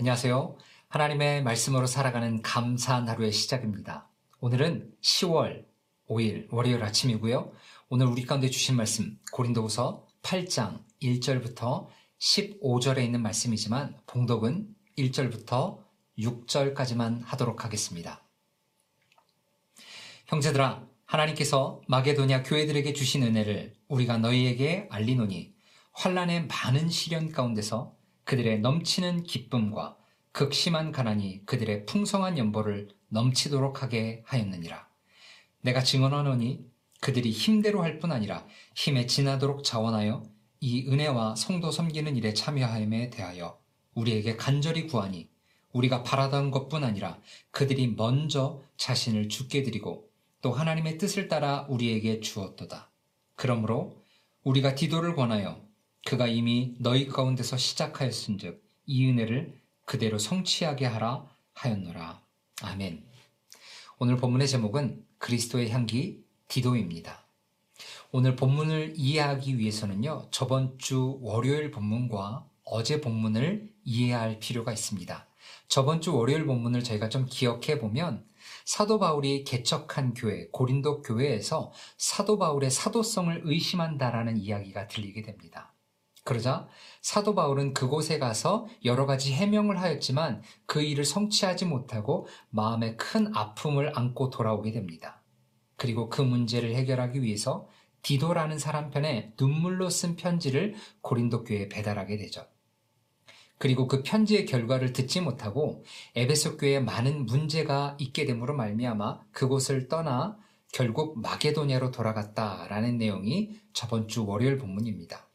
안녕하세요. 하나님의 말씀으로 살아가는 감사한 하루의 시작입니다. 오늘은 10월 5일 월요일 아침이고요. 오늘 우리 가운데 주신 말씀 고린도후서 8장 1절부터 15절에 있는 말씀이지만 봉독은 1절부터 6절까지만 하도록 하겠습니다. 형제들아 하나님께서 마게도냐 교회들에게 주신 은혜를 우리가 너희에게 알리노니 환란의 많은 시련 가운데서 그들의 넘치는 기쁨과 극심한 가난이 그들의 풍성한 연보를 넘치도록 하게 하였느니라. 내가 증언하노니 그들이 힘대로 할 뿐 아니라 힘에 지나도록 자원하여 이 은혜와 성도 섬기는 일에 참여함에 대하여 우리에게 간절히 구하니 우리가 바라던 것뿐 아니라 그들이 먼저 자신을 죽게 드리고 또 하나님의 뜻을 따라 우리에게 주었도다. 그러므로 우리가 디도를 권하여 그가 이미 너희 가운데서 시작하였은즉 이 은혜를 그대로 성취하게 하라 하였노라. 아멘. 오늘 본문의 제목은 그리스도의 향기 디도입니다. 오늘 본문을 이해하기 위해서는요, 저번 주 월요일 본문과 어제 본문을 이해할 필요가 있습니다. 저번 주 월요일 본문을 저희가 좀 기억해 보면 사도 바울이 개척한 교회, 고린도 교회에서 사도 바울의 사도성을 의심한다라는 이야기가 들리게 됩니다. 그러자 사도 바울은 그곳에 가서 여러 가지 해명을 하였지만 그 일을 성취하지 못하고 마음에 큰 아픔을 안고 돌아오게 됩니다. 그리고 그 문제를 해결하기 위해서 디도라는 사람 편에 눈물로 쓴 편지를 고린도 교회에 배달하게 되죠. 그리고 그 편지의 결과를 듣지 못하고 에베소 교회에 많은 문제가 있게 됨으로 말미암아 그곳을 떠나 결국 마게도냐로 돌아갔다라는 내용이 저번 주 월요일 본문입니다.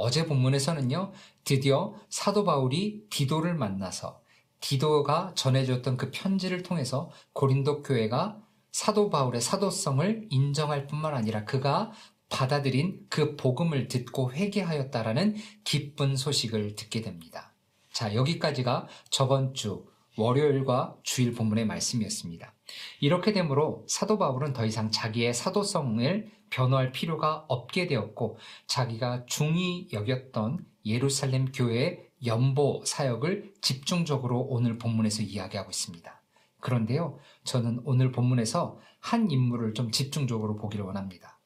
어제 본문에서는요, 드디어 사도 바울이 디도를 만나서 디도가 전해줬던 그 편지를 통해서 고린도 교회가 사도 바울의 사도성을 인정할 뿐만 아니라 그가 받아들인 그 복음을 듣고 회개하였다라는 기쁜 소식을 듣게 됩니다. 자, 여기까지가 저번 주 월요일과 주일 본문의 말씀이었습니다. 이렇게 되므로 사도 바울은 더 이상 자기의 사도성을 변호할 필요가 없게 되었고 자기가 중히 여겼던 예루살렘 교회의 연보 사역을 집중적으로 오늘 본문에서 이야기하고 있습니다. 그런데요, 저는 오늘 본문에서 한 인물을 좀 집중적으로 보기를 원합니다.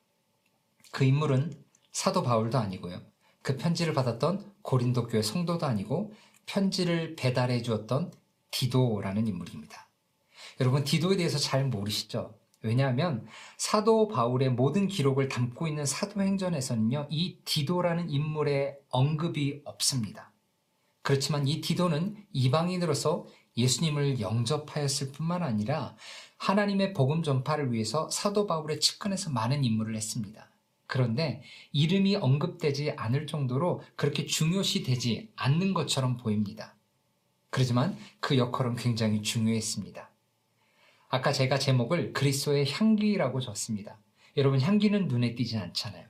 그 인물은 사도 바울도 아니고요. 그 편지를 받았던 고린도 교회 성도도 아니고 편지를 배달해 주었던 디도라는 인물입니다. 여러분, 디도에 대해서 잘 모르시죠? 왜냐하면 사도 바울의 모든 기록을 담고 있는 사도행전에서는요, 이 디도라는 인물의 언급이 없습니다. 그렇지만 이 디도는 이방인으로서 예수님을 영접하였을 뿐만 아니라 하나님의 복음 전파를 위해서 사도 바울의 측근에서 많은 임무를 했습니다. 그런데 이름이 언급되지 않을 정도로 그렇게 중요시 되지 않는 것처럼 보입니다. 그렇지만 그 역할은 굉장히 중요했습니다. 아까 제가 제목을 그리스도의 향기라고 줬습니다. 여러분 향기는 눈에 띄지 않잖아요.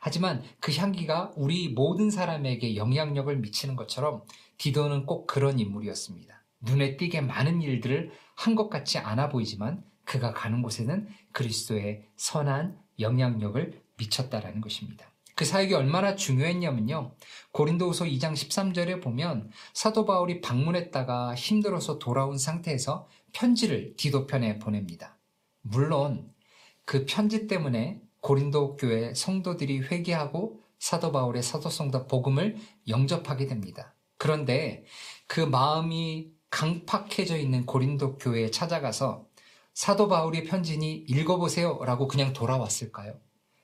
하지만 그 향기가 우리 모든 사람에게 영향력을 미치는 것처럼 디도는 꼭 그런 인물이었습니다. 눈에 띄게 많은 일들을 한 것 같지 않아 보이지만 그가 가는 곳에는 그리스도의 선한 영향력을 미쳤다라는 것입니다. 그 사역이 얼마나 중요했냐면요. 고린도후서 2장 13절에 보면 사도 바울이 방문했다가 힘들어서 돌아온 상태에서 편지를 디도편에 보냅니다. 물론 그 편지 때문에 고린도 교회 성도들이 회개하고 사도 바울의 사도성도 복음을 영접하게 됩니다. 그런데 그 마음이 강팍해져 있는 고린도 교회에 찾아가서 사도 바울의 편지니 읽어보세요 라고 그냥 돌아왔을까요?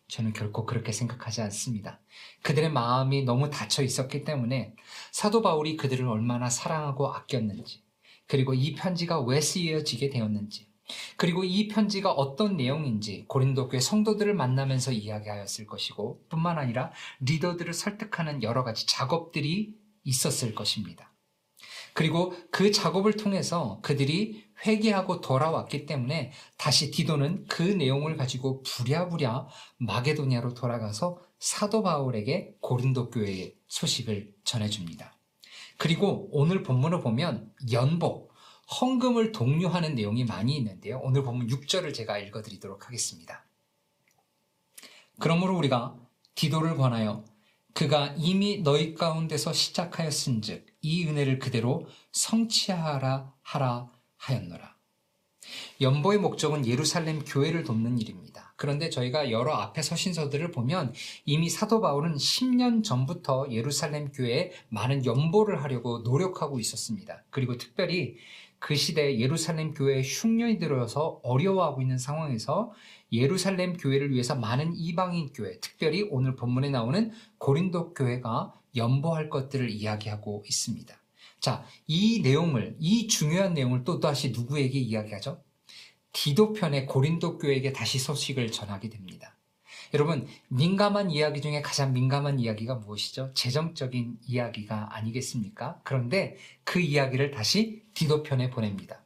저는 결코 그렇게 생각하지 않습니다. 그들의 마음이 너무 닫혀 있었기 때문에 사도 바울이 그들을 얼마나 사랑하고 아꼈는지, 그리고 이 편지가 왜 쓰여지게 되었는지, 그리고 이 편지가 어떤 내용인지 고린도 교회 성도들을 만나면서 이야기하였을 것이고 뿐만 아니라 리더들을 설득하는 여러 가지 작업들이 있었을 것입니다. 그리고 그 작업을 통해서 그들이 회개하고 돌아왔기 때문에 다시 디도는 그 내용을 가지고 부랴부랴 마게도니아로 돌아가서 사도 바울에게 고린도 교회의 소식을 전해줍니다. 그리고 오늘 본문을 보면 연복, 헌금을 독려하는 내용이 많이 있는데요. 오늘 본문 6절을 제가 읽어드리도록 하겠습니다. 그러므로 우리가 디도를 권하여 그가 이미 너희 가운데서 시작하였은즉 이 은혜를 그대로 성취하라 하라 하였노라. 연보의 목적은 예루살렘 교회를 돕는 일입니다. 그런데 저희가 여러 앞에 서신서들을 보면 이미 사도 바울은 10년 전부터 예루살렘 교회에 많은 연보를 하려고 노력하고 있었습니다. 그리고 특별히 그 시대 예루살렘 교회에 흉년이 들어서 어려워하고 있는 상황에서 예루살렘 교회를 위해서 많은 이방인 교회, 특별히 오늘 본문에 나오는 고린도 교회가 연보할 것들을 이야기하고 있습니다. 자, 이 내용을, 이 중요한 내용을 또 다시 누구에게 이야기하죠? 디도편의 고린도 교회에게 다시 소식을 전하게 됩니다. 여러분, 민감한 이야기 중에 가장 민감한 이야기가 무엇이죠? 재정적인 이야기가 아니겠습니까? 그런데 그 이야기를 다시 디도편에 보냅니다.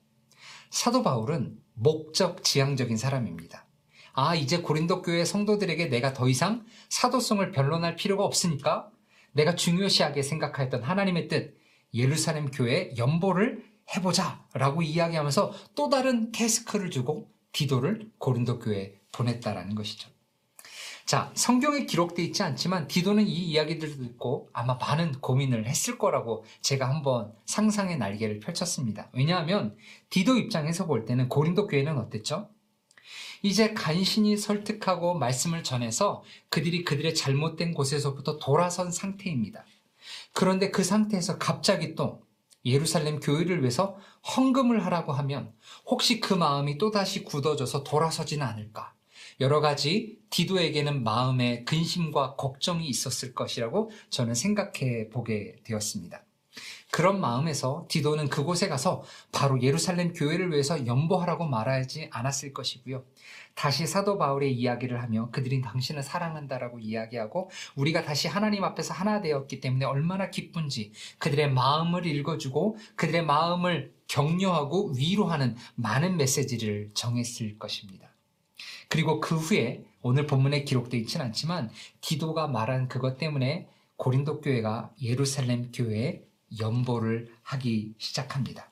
사도 바울은 목적 지향적인 사람입니다. 아, 이제 고린도 교회 성도들에게 내가 더 이상 사도성을 변론할 필요가 없으니까 내가 중요시하게 생각하였던 하나님의 뜻, 예루살렘 교회 연보를 해보자 라고 이야기하면서 또 다른 태스크를 주고 디도를 고린도 교회에 보냈다라는 것이죠. 자, 성경에 기록되어 있지 않지만 디도는 이 이야기들을 듣고 아마 많은 고민을 했을 거라고 제가 한번 상상의 날개를 펼쳤습니다. 왜냐하면 디도 입장에서 볼 때는 고린도 교회는 어땠죠? 이제 간신히 설득하고 말씀을 전해서 그들이 그들의 잘못된 곳에서부터 돌아선 상태입니다. 그런데 그 상태에서 갑자기 또 예루살렘 교회를 위해서 헌금을 하라고 하면 혹시 그 마음이 또다시 굳어져서 돌아서지는 않을까? 여러 가지 디도에게는 마음의 근심과 걱정이 있었을 것이라고 저는 생각해 보게 되었습니다. 그런 마음에서 디도는 그곳에 가서 바로 예루살렘 교회를 위해서 연보하라고 말하지 않았을 것이고요. 다시 사도 바울의 이야기를 하며 그들이 당신을 사랑한다라고 이야기하고 우리가 다시 하나님 앞에서 하나 되었기 때문에 얼마나 기쁜지 그들의 마음을 읽어주고 그들의 마음을 격려하고 위로하는 많은 메시지를 정했을 것입니다. 그리고 그 후에 오늘 본문에 기록되어 있지는 않지만 디도가 말한 그것 때문에 고린도 교회가 예루살렘 교회에 연보를 하기 시작합니다.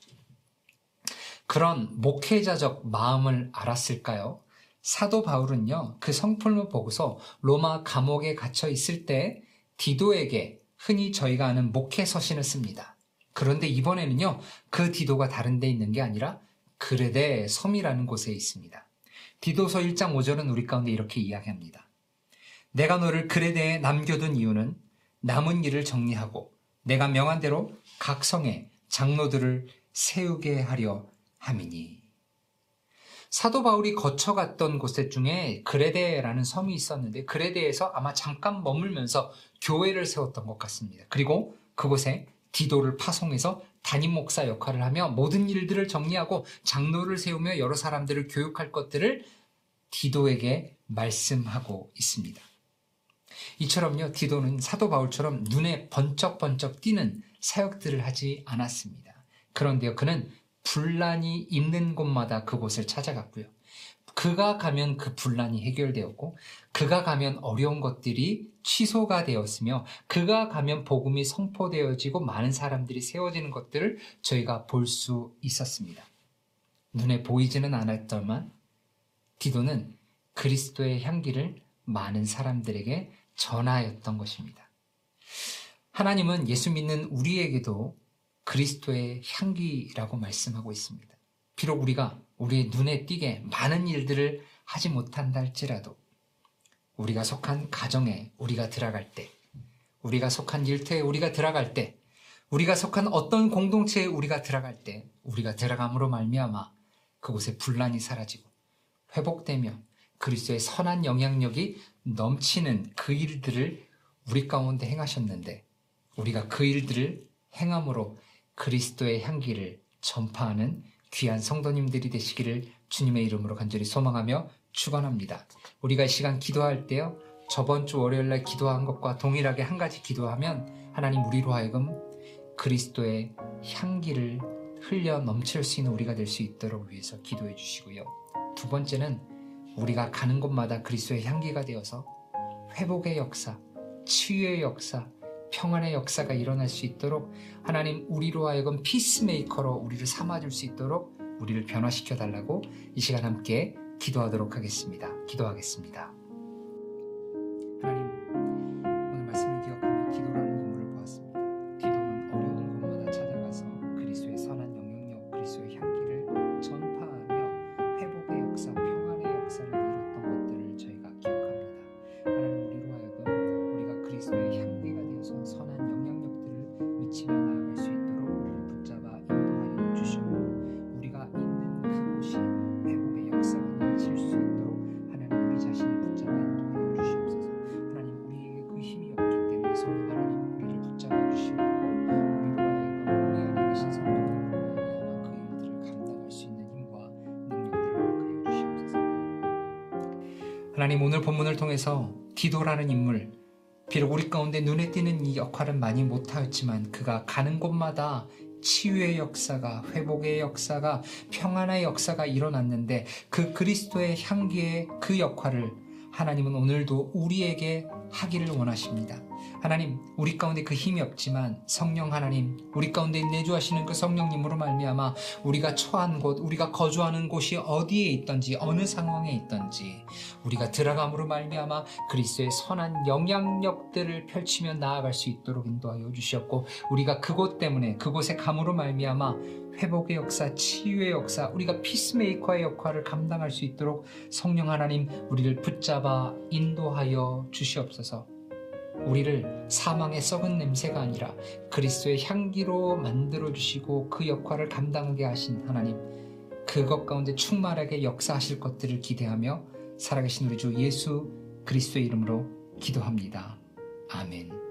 그런 목회자적 마음을 알았을까요? 사도 바울은요, 그 성품을 보고서 로마 감옥에 갇혀 있을 때 디도에게 흔히 저희가 아는 목회 서신을 씁니다. 그런데 이번에는요, 그 디도가 다른 데 있는 게 아니라 그레데 섬이라는 곳에 있습니다. 디도서 1장 5절은 우리 가운데 이렇게 이야기합니다. 내가 너를 그레데에 남겨둔 이유는 남은 일을 정리하고 내가 명한 대로 각 성에 장로들을 세우게 하려 함이니. 사도 바울이 거쳐갔던 곳 중에 그레데라는 섬이 있었는데 그레데에서 아마 잠깐 머물면서 교회를 세웠던 것 같습니다. 그리고 그곳에 디도를 파송해서 담임 목사 역할을 하며 모든 일들을 정리하고 장로를 세우며 여러 사람들을 교육할 것들을 디도에게 말씀하고 있습니다. 이처럼요, 디도는 사도 바울처럼 눈에 번쩍번쩍 띄는 사역들을 하지 않았습니다. 그런데요, 그는 분란이 있는 곳마다 그곳을 찾아갔고요. 그가 가면 그 분란이 해결되었고, 그가 가면 어려운 것들이 취소가 되었으며, 그가 가면 복음이 선포되어지고 많은 사람들이 세워지는 것들을 저희가 볼 수 있었습니다. 눈에 보이지는 않았지만, 디도는 그리스도의 향기를 많은 사람들에게 전하였던 것입니다. 하나님은 예수 믿는 우리에게도 그리스도의 향기라고 말씀하고 있습니다. 비록 우리가 우리의 눈에 띄게 많은 일들을 하지 못한다 할지라도 우리가 속한 가정에 우리가 들어갈 때, 우리가 속한 일터에 우리가 들어갈 때, 우리가 속한 어떤 공동체에 우리가 들어갈 때, 우리가 들어감으로 말미암아 그곳에 분란이 사라지고 회복되며 그리스도의 선한 영향력이 넘치는 그 일들을 우리 가운데 행하셨는데 우리가 그 일들을 행함으로 그리스도의 향기를 전파하는 귀한 성도님들이 되시기를 주님의 이름으로 간절히 소망하며 축원합니다. 우리가 이 시간 기도할 때요. 저번 주 월요일 날 기도한 것과 동일하게 한 가지 기도하면 하나님 우리로 하여금 그리스도의 향기를 흘려 넘칠 수 있는 우리가 될 수 있도록 위해서 기도해 주시고요. 두 번째는 우리가 가는 곳마다 그리스도의 향기가 되어서 회복의 역사, 치유의 역사, 평안의 역사가 일어날 수 있도록 하나님 우리로 하여금 peacemaker로 우리를 삼아줄 수 있도록 우리를 변화시켜 달라고 이 시간 함께 기도하도록 하겠습니다. 기도하겠습니다. 하나님 하나님 오늘 본문을 통해서 디도라는 인물 비록 우리 가운데 눈에 띄는 이 역할은 많이 못하였지만 그가 가는 곳마다 치유의 역사가 회복의 역사가 평안의 역사가 일어났는데 그 그리스도의 향기의 그 역할을 하나님은 오늘도 우리에게 하기를 원하십니다. 하나님, 우리 가운데 그 힘이 없지만 성령 하나님, 우리 가운데 내주하시는 그 성령님으로 말미암아 우리가 처한 곳, 우리가 거주하는 곳이 어디에 있던지 어느 상황에 있던지 우리가 들어감으로 말미암아 그리스도의 선한 영향력들을 펼치며 나아갈 수 있도록 인도하여 주셨고 우리가 그곳 때문에 그곳에 감으로 말미암아 회복의 역사, 치유의 역사, 우리가 피스메이커의 역할을 감당할 수 있도록 성령 하나님 우리를 붙잡아 인도하여 주시옵소서. 우리를 사망의 썩은 냄새가 아니라 그리스도의 향기로 만들어 주시고 그 역할을 감당하게 하신 하나님, 그것 가운데 충만하게 역사하실 것들을 기대하며 살아계신 우리 주 예수 그리스도의 이름으로 기도합니다. 아멘.